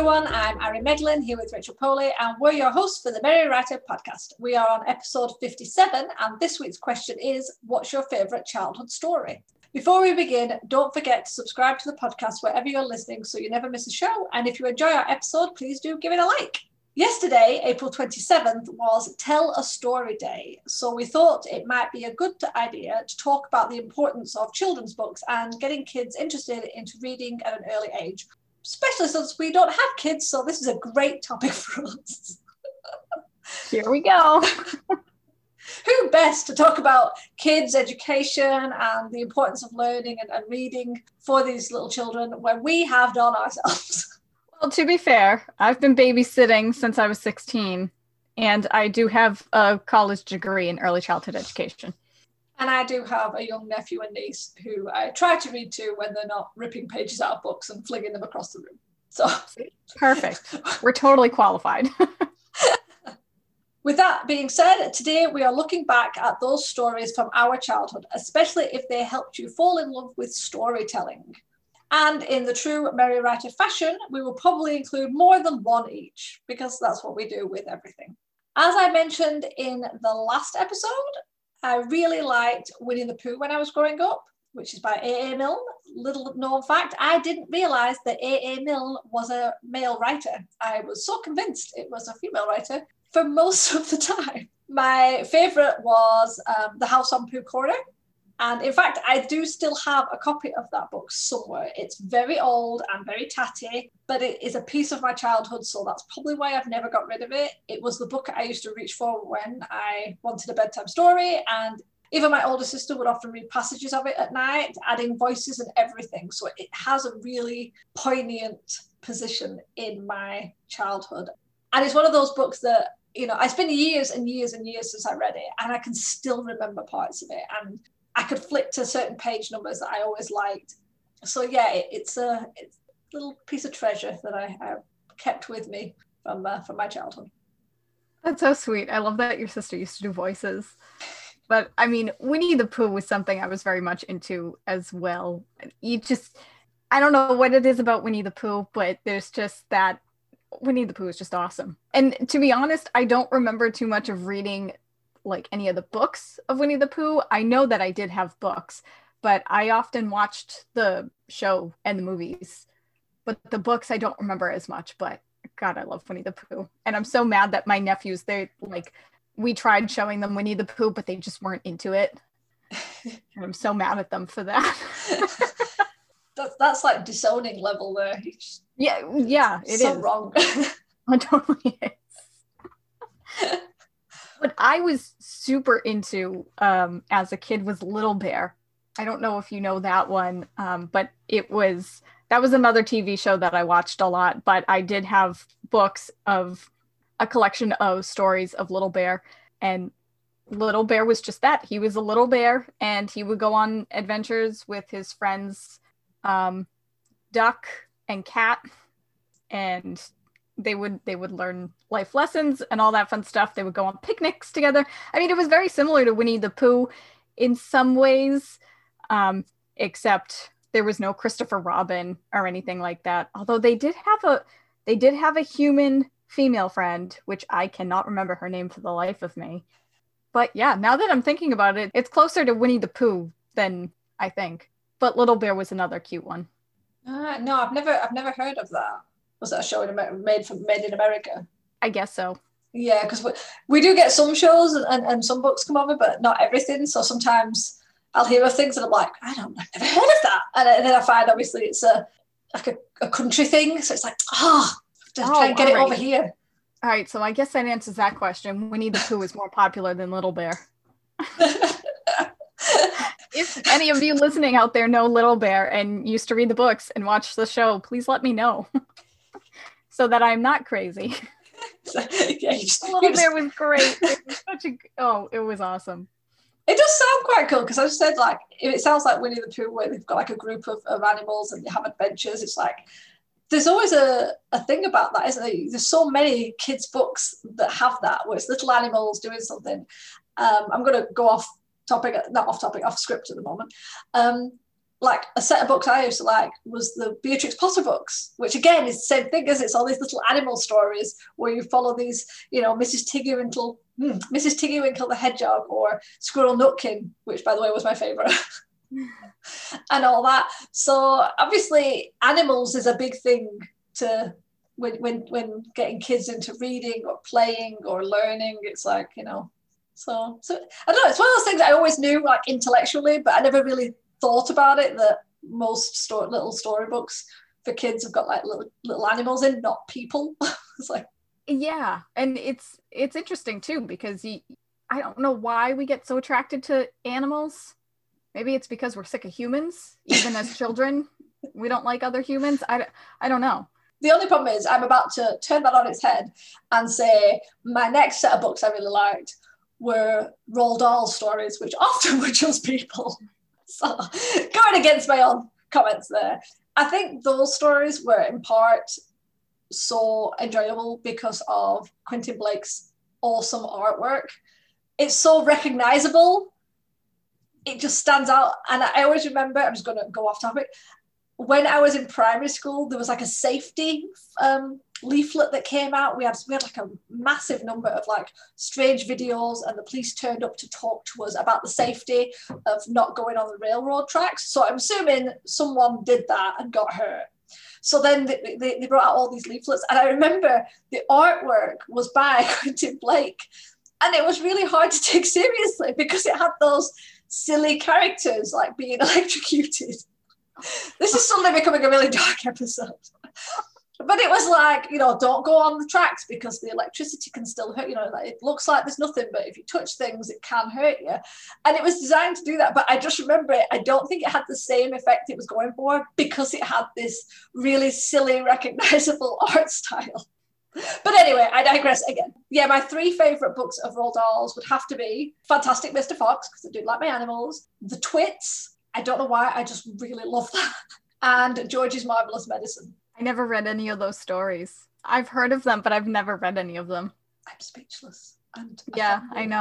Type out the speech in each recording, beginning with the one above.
everyone, I'm Ari Meghlen here with Rachel Poli, and we're your hosts for the Merry Writer podcast. We are on episode 57, and this week's question is What's your favourite childhood story? Before we begin, don't forget to subscribe to the podcast wherever you're listening so you never miss a show. And if you enjoy our episode, please do give it a like. Yesterday, April 27th, was Tell a Story Day. So we thought it might be a good idea to talk about the importance of children's books and getting kids interested into reading at an early age, especially since we don't have kids. So this is a great topic for us. Here we go. Who best to talk about kids' education and the importance of learning and, and reading for these little children when we have done ourselves? Well, to be fair, I've been babysitting since I was 16, and I do have a college degree in early childhood education. And I do have a young nephew and niece who I try to read to when they're not ripping pages out of books and flinging them across the room. So perfect. We're totally qualified. With that being said, today we are looking back at those stories from our childhood, especially if they helped you fall in love with storytelling. And in the true Merry Writer fashion, we will probably include more than one each, because that's what we do with everything. As I mentioned in the last episode, I really liked Winnie the Pooh when I was growing up, which is by A.A. Milne. Little known fact, I didn't realize that A.A. Milne was a male writer. I was so convinced it was a female writer for most of the time. My favorite was um, The House on Pooh Corner. And in fact, I do still have a copy of that book somewhere. It's very old and very tatty, but it is a piece of my childhood. So that's probably why I've never got rid of it. It was the book I used to reach for when I wanted a bedtime story. And even my older sister would often read passages of it at night, adding voices and everything. So it has a really poignant position in my childhood. And it's one of those books that you know, it's been years and years and years since I read it, and I can still remember parts of it. And I could flick to certain page numbers that I always liked. So yeah, it, it's, a, it's a little piece of treasure that I, I kept with me from uh, from my childhood. That's so sweet. I love that your sister used to do voices. But I mean, Winnie the Pooh was something I was very much into as well. You just, I don't know what it is about Winnie the Pooh, but there's just that Winnie the Pooh is just awesome. And to be honest, I don't remember too much of reading like any of the books of Winnie the Pooh. I know that I did have books, but I often watched the show and the movies. But the books I don't remember as much, but God, I love Winnie the Pooh. And I'm so mad that my nephews, they like we tried showing them Winnie the Pooh, but they just weren't into it. and I'm so mad at them for that. that's that's like disowning level there. Yeah, yeah, it so is wrong. it totally is. What I was super into um, as a kid was Little Bear. I don't know if you know that one, um, but it was that was another TV show that I watched a lot. But I did have books of a collection of stories of Little Bear, and Little Bear was just that. He was a little bear, and he would go on adventures with his friends, um, Duck and Cat, and they would they would learn life lessons and all that fun stuff. They would go on picnics together. I mean, it was very similar to Winnie the Pooh in some ways, um, except there was no Christopher Robin or anything like that. Although they did have a they did have a human female friend, which I cannot remember her name for the life of me. But yeah, now that I'm thinking about it, it's closer to Winnie the Pooh than I think. But Little Bear was another cute one. Uh, no, I've never I've never heard of that was that a show in Amer- made from made in America? I guess so. Yeah, because we, we do get some shows and, and some books come over, but not everything. So sometimes I'll hear of things and I'm like, I don't, I've never heard of that. And, then I find obviously it's a like a, a country thing, so it's like, oh, to oh, try and get it oh, over here. All right, so I guess that answers that question. Winnie the Pooh is more popular than Little Bear. if any of you listening out there know Little Bear and used to read the books and watch the show, please let me know so that I'm not crazy. yeah, just, Little Bear was great. It was such a oh, it was awesome. It does sound quite cool because I just said like it sounds like Winnie the Pooh where they've got like a group of, of animals and they have adventures. It's like there's always a, a thing about that, isn't there? There's so many kids' books that have that where it's little animals doing something. Um, I'm going to go off topic, not off topic, off script at the moment. Um, like a set of books I used to like was the Beatrix Potter books, which again is the same thing as it's all these little animal stories where you follow these, you know, Mrs. Tiggywinkle, hmm, Mrs. Tiggywinkle the Hedgehog or Squirrel Nutkin, which by the way was my favorite. and all that. So obviously animals is a big thing to when when when getting kids into reading or playing or learning, it's like, you know, so so I don't know, it's one of those things I always knew like intellectually, but I never really thought about it that most little storybooks for kids have got like little little animals in, not people. it's like yeah, and it's it's interesting too because you, I don't know why we get so attracted to animals. Maybe it's because we're sick of humans, even as children. We don't like other humans. I, I don't know. The only problem is I'm about to turn that on its head and say my next set of books I really liked were Roald Dahl stories, which often were just people. So going against my own comments there. I think those stories were in part so enjoyable because of Quentin Blake's awesome artwork. It's so recognizable. It just stands out. And I always remember, I'm just going to go off topic. When I was in primary school, there was like a safety um, leaflet that came out. We had we had like a massive number of like strange videos, and the police turned up to talk to us about the safety of not going on the railroad tracks. So I'm assuming someone did that and got hurt. So then they, they, they brought out all these leaflets, and I remember the artwork was by Quentin Blake, and it was really hard to take seriously because it had those silly characters like being electrocuted. This is suddenly becoming a really dark episode but it was like you know don't go on the tracks because the electricity can still hurt you know it looks like there's nothing but if you touch things it can hurt you and it was designed to do that but i just remember it i don't think it had the same effect it was going for because it had this really silly recognizable art style but anyway, I digress again. Yeah, my three favourite books of Roald Dahl's would have to be Fantastic Mr. Fox, because I do like my animals, The Twits, I don't know why, I just really love that, and George's Marvelous Medicine. I never read any of those stories. I've heard of them, but I've never read any of them. I'm speechless. And yeah, I know.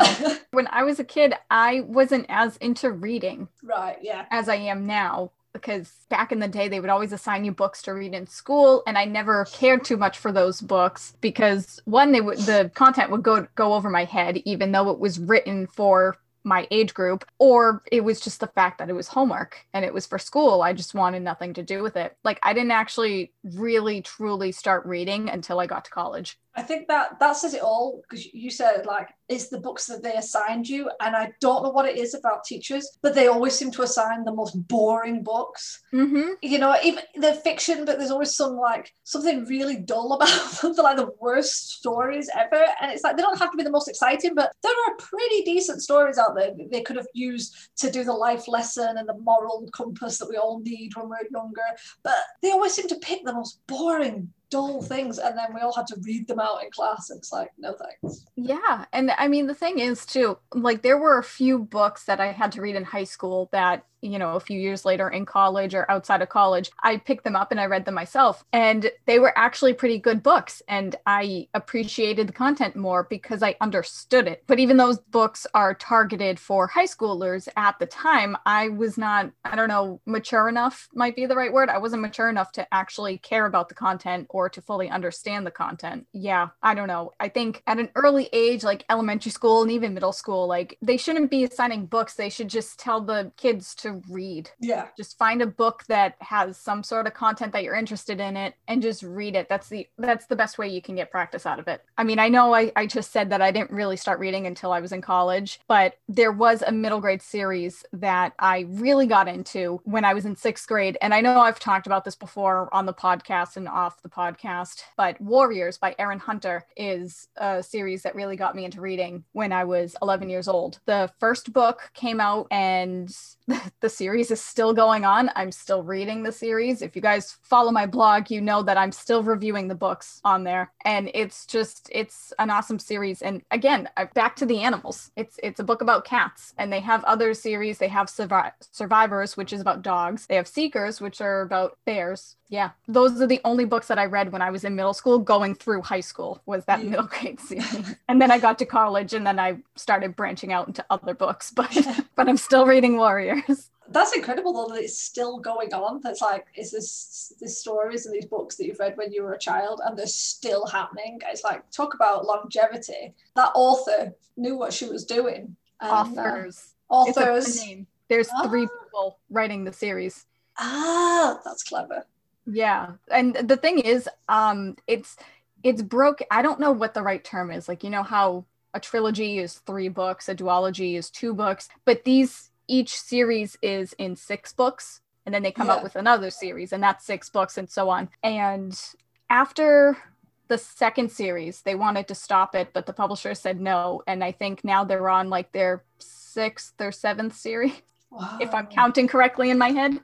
when I was a kid, I wasn't as into reading. Right, yeah. As I am now because back in the day they would always assign you books to read in school and I never cared too much for those books because one they would the content would go go over my head even though it was written for my age group, or it was just the fact that it was homework and it was for school. I just wanted nothing to do with it. Like I didn't actually really truly start reading until I got to college. I think that that says it all because you said like it's the books that they assigned you, and I don't know what it is about teachers, but they always seem to assign the most boring books. Mm-hmm. You know, even they're fiction, but there's always some like something really dull about them. They're like the worst stories ever, and it's like they don't have to be the most exciting, but there are pretty decent stories out there that they could have used to do the life lesson and the moral compass that we all need when we're younger. But they always seem to pick the most boring dull things and then we all had to read them out in class it's like no thanks yeah and i mean the thing is too like there were a few books that i had to read in high school that you know, a few years later in college or outside of college, I picked them up and I read them myself. And they were actually pretty good books. And I appreciated the content more because I understood it. But even those books are targeted for high schoolers at the time, I was not, I don't know, mature enough might be the right word. I wasn't mature enough to actually care about the content or to fully understand the content. Yeah, I don't know. I think at an early age, like elementary school and even middle school, like they shouldn't be assigning books. They should just tell the kids to to read. Yeah. Just find a book that has some sort of content that you're interested in it and just read it. That's the that's the best way you can get practice out of it. I mean, I know I, I just said that I didn't really start reading until I was in college, but there was a middle grade series that I really got into when I was in sixth grade. And I know I've talked about this before on the podcast and off the podcast, but Warriors by Erin Hunter is a series that really got me into reading when I was 11 years old. The first book came out and the series is still going on. I'm still reading the series. If you guys follow my blog, you know that I'm still reviewing the books on there. And it's just it's an awesome series. And again, back to the animals. It's it's a book about cats and they have other series. They have Survi- Survivors, which is about dogs. They have Seekers, which are about bears yeah those are the only books that i read when i was in middle school going through high school was that yeah. middle grade series and then i got to college and then i started branching out into other books but but i'm still reading warriors That's incredible though that it's still going on. That's like, is this these stories and these books that you've read when you were a child and they're still happening? It's like talk about longevity. That author knew what she was doing. And, authors. Uh, authors. There's ah. three people writing the series. Ah, that's clever. Yeah. And the thing is, um, it's it's broke. I don't know what the right term is. Like, you know how a trilogy is three books, a duology is two books, but these each series is in six books, and then they come yeah. out with another series, and that's six books, and so on. And after the second series, they wanted to stop it, but the publisher said no. And I think now they're on like their sixth or seventh series, wow. if I'm counting correctly in my head.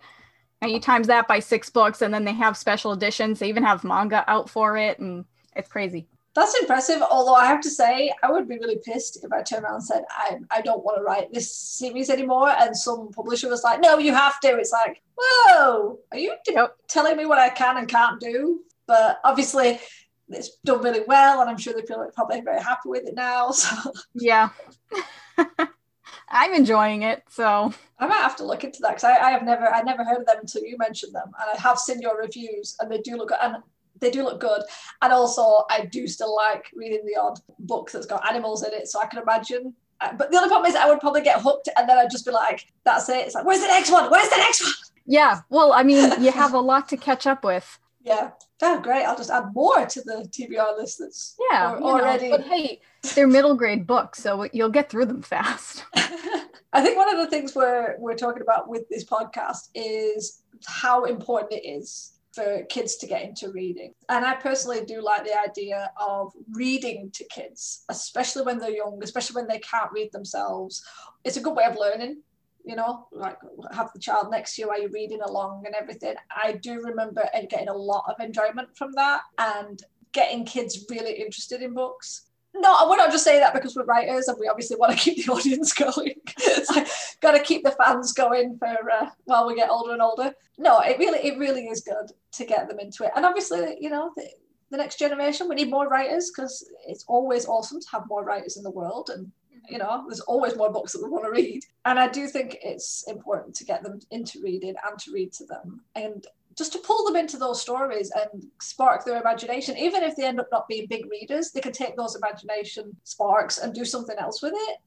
And you times that by six books, and then they have special editions. They even have manga out for it, and it's crazy. That's impressive. Although I have to say, I would be really pissed if I turned around and said, I, I don't want to write this series anymore. And some publisher was like, no, you have to. It's like, whoa, are you telling me what I can and can't do? But obviously, it's done really well. And I'm sure they feel probably very happy with it now. So, yeah. I'm enjoying it. So I might have to look into that because I, I, have never I never heard of them until you mentioned them, and I have seen your reviews, and they do look. And they do look good. And also, I do still like reading the odd book that's got animals in it. So I can imagine. Uh, but the other problem is, I would probably get hooked, and then I'd just be like, "That's it." It's like, "Where's the next one? Where's the next one?" Yeah. Well, I mean, you have a lot to catch up with. Yeah. Oh, great. I'll just add more to the TBR list that's yeah, already. Know, but hey, they're middle grade books, so you'll get through them fast. I think one of the things we're we're talking about with this podcast is how important it is for kids to get into reading. And I personally do like the idea of reading to kids, especially when they're young, especially when they can't read themselves. It's a good way of learning, you know, like have the child next to you while you're reading along and everything. I do remember getting a lot of enjoyment from that and getting kids really interested in books no, we're not just saying that because we're writers and we obviously want to keep the audience going. so, got to keep the fans going for uh, while we get older and older. No, it really, it really is good to get them into it. And obviously, you know, the, the next generation, we need more writers because it's always awesome to have more writers in the world. And you know, there's always more books that we want to read. And I do think it's important to get them into reading and to read to them. And just to pull them into those stories and spark their imagination. Even if they end up not being big readers, they can take those imagination sparks and do something else with it.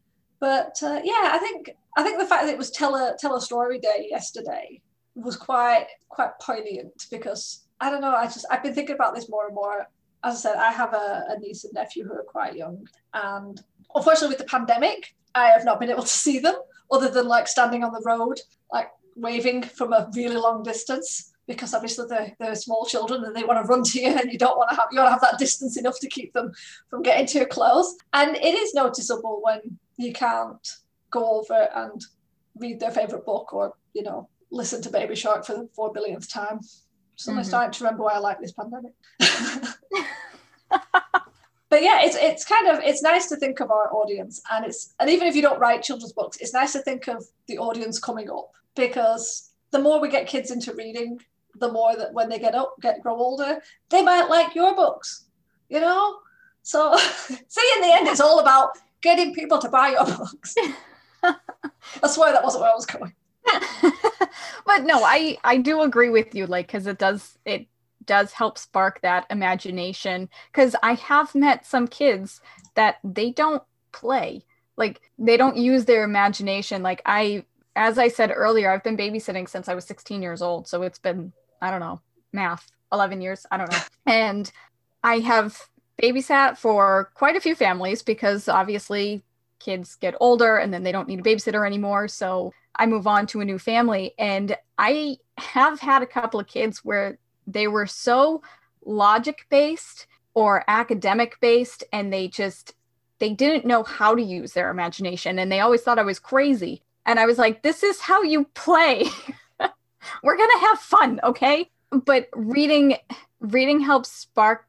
But uh, yeah, I think I think the fact that it was tell a tell a story day yesterday was quite quite poignant because I don't know. I just I've been thinking about this more and more. As I said, I have a, a niece and nephew who are quite young, and unfortunately, with the pandemic, I have not been able to see them other than like standing on the road, like waving from a really long distance because obviously they're, they're small children and they want to run to you and you don't want to have you want to have that distance enough to keep them from getting too close. And it is noticeable when you can't go over and read their favorite book or you know listen to baby shark for the four billionth time. So mm-hmm. i'm starting to remember why i like this pandemic but yeah it's it's kind of it's nice to think of our audience and it's and even if you don't write children's books it's nice to think of the audience coming up because the more we get kids into reading the more that when they get up, get grow older, they might like your books, you know? So see, in the end, it's all about getting people to buy your books. I swear that wasn't where I was going. but no, I I do agree with you, like, because it does it does help spark that imagination. Because I have met some kids that they don't play, like they don't use their imagination. Like I, as I said earlier, I've been babysitting since I was 16 years old, so it's been I don't know, math, 11 years, I don't know. And I have babysat for quite a few families because obviously kids get older and then they don't need a babysitter anymore. So I move on to a new family. And I have had a couple of kids where they were so logic based or academic based and they just they didn't know how to use their imagination and they always thought I was crazy. And I was like, this is how you play. we're gonna have fun, okay? But reading reading helps spark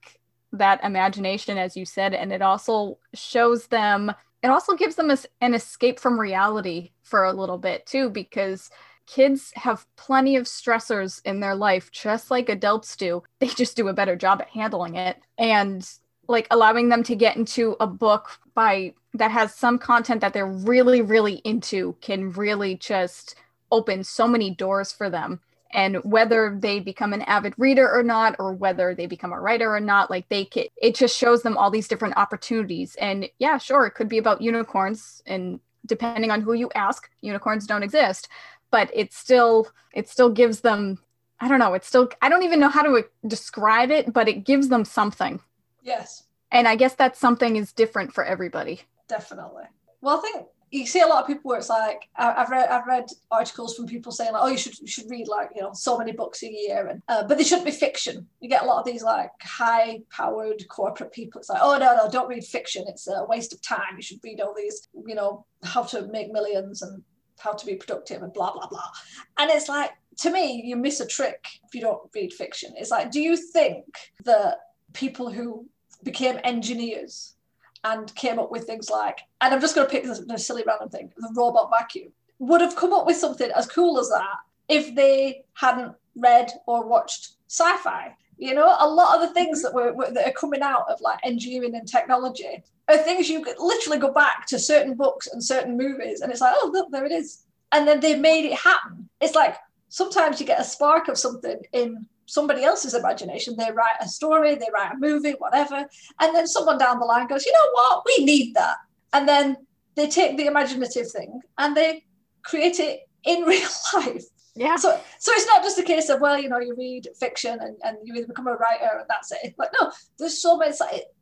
that imagination, as you said, and it also shows them. It also gives them a, an escape from reality for a little bit too, because kids have plenty of stressors in their life, just like adults do. They just do a better job at handling it. And like allowing them to get into a book by that has some content that they're really, really into can really just open so many doors for them and whether they become an avid reader or not or whether they become a writer or not like they can, it just shows them all these different opportunities and yeah sure it could be about unicorns and depending on who you ask unicorns don't exist but it still it still gives them i don't know it's still i don't even know how to describe it but it gives them something yes and i guess that something is different for everybody definitely well i think you see a lot of people where it's like I've read I've read articles from people saying like oh you should you should read like you know so many books a year and uh, but they shouldn't be fiction. You get a lot of these like high powered corporate people. It's like oh no no don't read fiction. It's a waste of time. You should read all these you know how to make millions and how to be productive and blah blah blah. And it's like to me you miss a trick if you don't read fiction. It's like do you think that people who became engineers and came up with things like, and I'm just going to pick this, silly random thing, the robot vacuum, would have come up with something as cool as that if they hadn't read or watched sci-fi. You know, a lot of the things that were, were that are coming out of like engineering and technology are things you could literally go back to certain books and certain movies, and it's like, oh, look, there it is. And then they made it happen. It's like sometimes you get a spark of something in somebody else's imagination. They write a story, they write a movie, whatever. And then someone down the line goes, you know what? We need that. And then they take the imaginative thing and they create it in real life. Yeah. So so it's not just a case of, well, you know, you read fiction and, and you either become a writer and that's it. But no, there's so many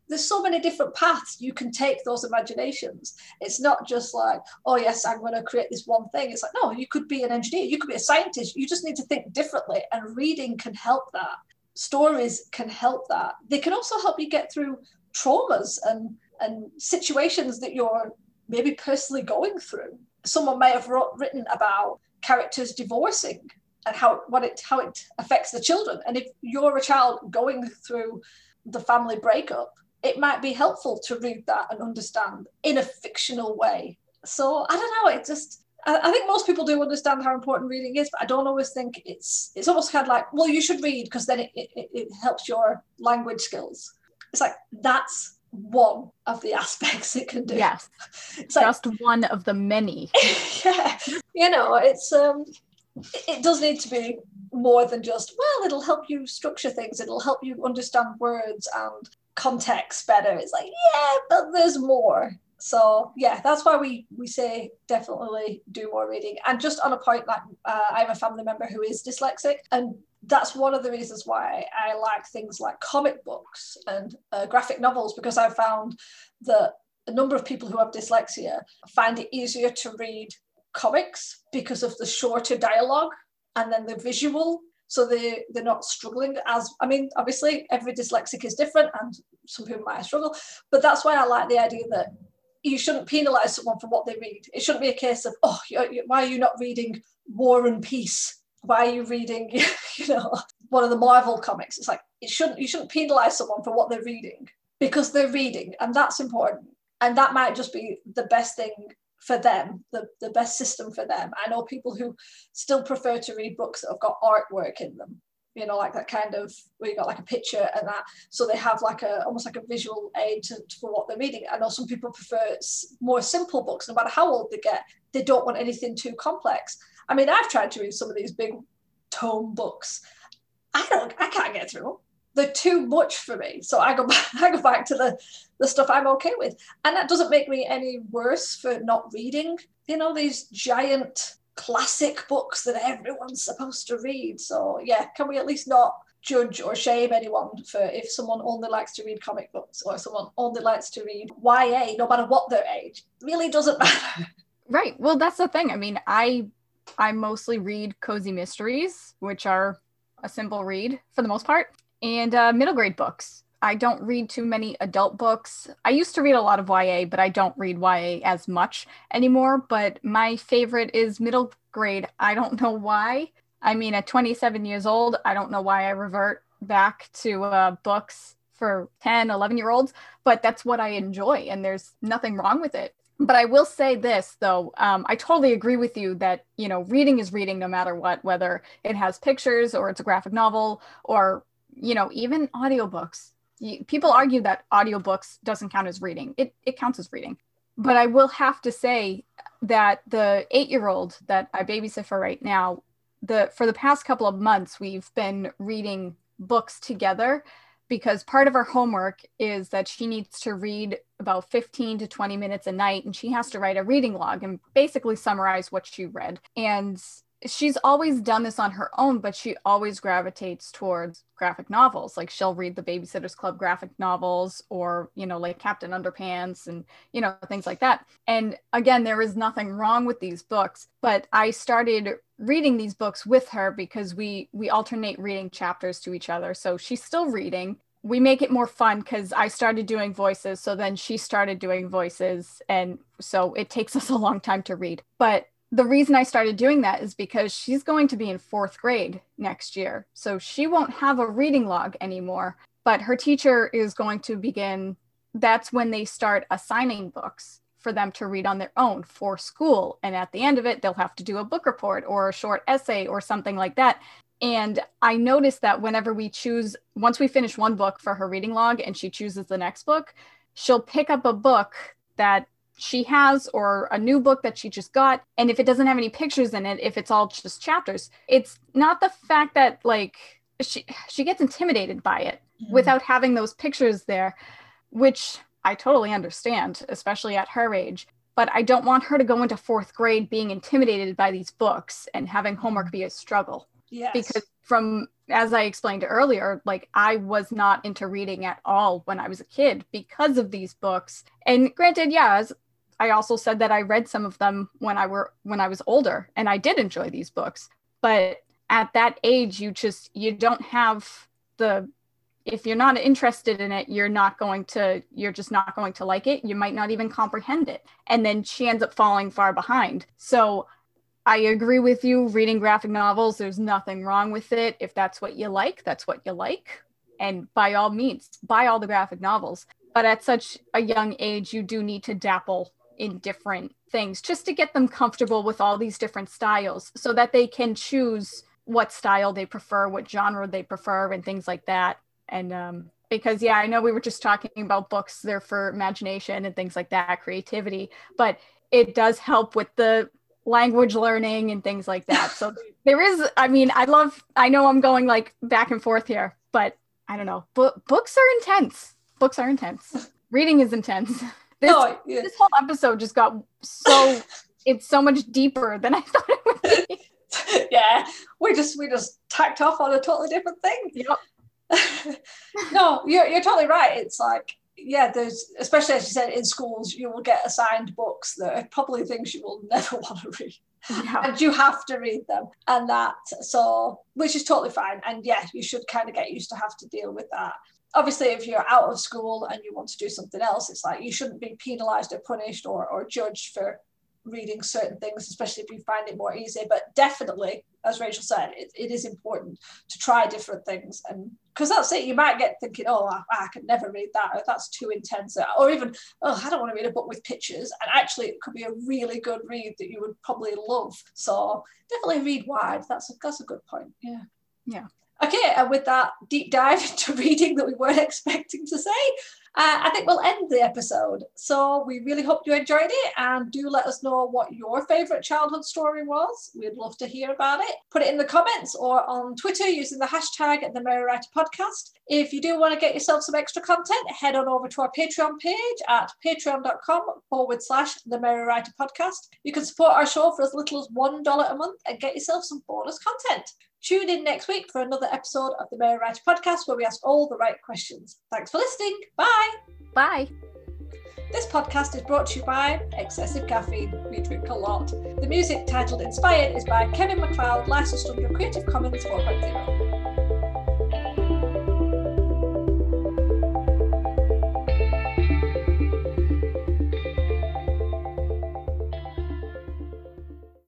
there's so many different paths you can take those imaginations. It's not just like, oh yes, I'm going to create this one thing. It's like, no, you could be an engineer, you could be a scientist. You just need to think differently, and reading can help that. Stories can help that. They can also help you get through traumas and and situations that you're maybe personally going through. Someone may have wrote, written about characters divorcing and how what it how it affects the children. And if you're a child going through the family breakup, it might be helpful to read that and understand in a fictional way. So I don't know, it just I, think most people do understand how important reading is, but I don't always think it's it's almost kind of like, well, you should read because then it, it, it helps your language skills. It's like that's one of the aspects it can do. Yes. It's just like, one of the many. yeah. You know, it's um it does need to be more than just, well, it'll help you structure things, it'll help you understand words and context better. It's like, yeah, but there's more. So yeah, that's why we we say definitely do more reading. And just on a point, like uh, I have a family member who is dyslexic, and that's one of the reasons why I like things like comic books and uh, graphic novels because I found that a number of people who have dyslexia find it easier to read comics because of the shorter dialogue and then the visual so they they're not struggling as i mean obviously every dyslexic is different and some people might struggle but that's why i like the idea that you shouldn't penalize someone for what they read. It shouldn't be a case of oh why are you not reading war and peace? Why are you reading you know one of the marvel comics? It's like it shouldn't you shouldn't penalize someone for what they're reading because they're reading and that's important. And that might just be the best thing for them, the, the best system for them. I know people who still prefer to read books that have got artwork in them, you know, like that kind of where you got like a picture and that. So they have like a almost like a visual aid to, for what they're reading. I know some people prefer more simple books, no matter how old they get, they don't want anything too complex. I mean, I've tried to read some of these big tome books. I don't, I can't get through them they're too much for me. So I go back, I go back to the, the stuff I'm okay with. And that doesn't make me any worse for not reading, you know, these giant classic books that everyone's supposed to read. So yeah, can we at least not judge or shame anyone for if someone only likes to read comic books or someone only likes to read YA, no matter what their age. Really doesn't matter. Right. Well, that's the thing. I mean, I I mostly read cozy mysteries, which are a simple read for the most part and uh, middle grade books. I don't read too many adult books. I used to read a lot of YA, but I don't read YA as much anymore. But my favorite is middle grade. I don't know why. I mean, at 27 years old, I don't know why I revert back to uh, books for 10, 11 year olds, but that's what I enjoy, and there's nothing wrong with it. But I will say this though, um, I totally agree with you that you know reading is reading no matter what, whether it has pictures or it's a graphic novel or you know, even audiobooks. people argue that audiobooks doesn't count as reading. It, it counts as reading. But I will have to say, that the eight year old that I babysit for right now, the for the past couple of months, we've been reading books together because part of her homework is that she needs to read about 15 to 20 minutes a night and she has to write a reading log and basically summarize what she read. And she's always done this on her own, but she always gravitates towards graphic novels. Like she'll read the Babysitters Club graphic novels or, you know, like Captain Underpants and, you know, things like that. And again, there is nothing wrong with these books, but I started reading these books with her because we we alternate reading chapters to each other. So she's still reading. We make it more fun because I started doing voices. So then she started doing voices. And so it takes us a long time to read. But the reason I started doing that is because she's going to be in fourth grade next year. So she won't have a reading log anymore, but her teacher is going to begin. That's when they start assigning books for them to read on their own for school. And at the end of it, they'll have to do a book report or a short essay or something like that. And I noticed that whenever we choose, once we finish one book for her reading log and she chooses the next book, she'll pick up a book that she has or a new book that she just got and if it doesn't have any pictures in it if it's all just chapters it's not the fact that like she she gets intimidated by it mm-hmm. without having those pictures there which i totally understand especially at her age but i don't want her to go into fourth grade being intimidated by these books and having homework be a struggle yes. because from as I explained earlier, like I was not into reading at all when I was a kid because of these books. And granted, yeah, as I also said that I read some of them when I were when I was older and I did enjoy these books. But at that age you just you don't have the if you're not interested in it, you're not going to you're just not going to like it. You might not even comprehend it. And then she ends up falling far behind. So I agree with you reading graphic novels there's nothing wrong with it. If that's what you like, that's what you like. And by all means, buy all the graphic novels. But at such a young age, you do need to dapple in different things just to get them comfortable with all these different styles so that they can choose what style they prefer, what genre they prefer, and things like that. And um, because, yeah, I know we were just talking about books, they're for imagination and things like that, creativity, but it does help with the language learning and things like that. So there is, I mean, I love, I know I'm going like back and forth here, but I don't know. Bo- books are intense. Books are intense. Reading is intense. This, oh, yeah. this whole episode just got so it's so much deeper than I thought it would be. yeah, we just we just tacked off on a totally different thing. Yep. no, you're you're totally right. It's like yeah, there's especially as you said in schools, you will get assigned books that are probably things you will never want to read. Yeah. And you have to read them. And that so which is totally fine. And yeah, you should kind of get used to have to deal with that obviously if you're out of school and you want to do something else it's like you shouldn't be penalized or punished or, or judged for reading certain things especially if you find it more easy. But definitely as rachel said it, it is important to try different things. And because that's it you might get thinking oh I, I never read that or that's too intense or even oh i don't want to read a book with pictures. And actually it could be a really good read that you would probably love. So definitely read wide. That's a, that's a good point. Yeah. Yeah Okay, and with that deep dive into reading that we weren't expecting to say, uh, I think we'll end the episode. So we really hope you enjoyed it and do let us know what your favourite childhood story was. We'd love to hear about it. Put it in the comments or on Twitter using the hashtag the Merry Writer Podcast. If you do want to get yourself some extra content, head on over to our Patreon page at patreon.com forward slash the Merry Writer Podcast. You can support our show for as little as $1 a month and get yourself some bonus content. Tune in next week for another episode of the Merry Writer podcast where we ask all the right questions. Thanks for listening. Bye. Bye. This podcast is brought to you by Excessive Caffeine. We drink a lot. The music titled Inspired is by Kevin MacLeod, licensed under Creative Commons 4.0.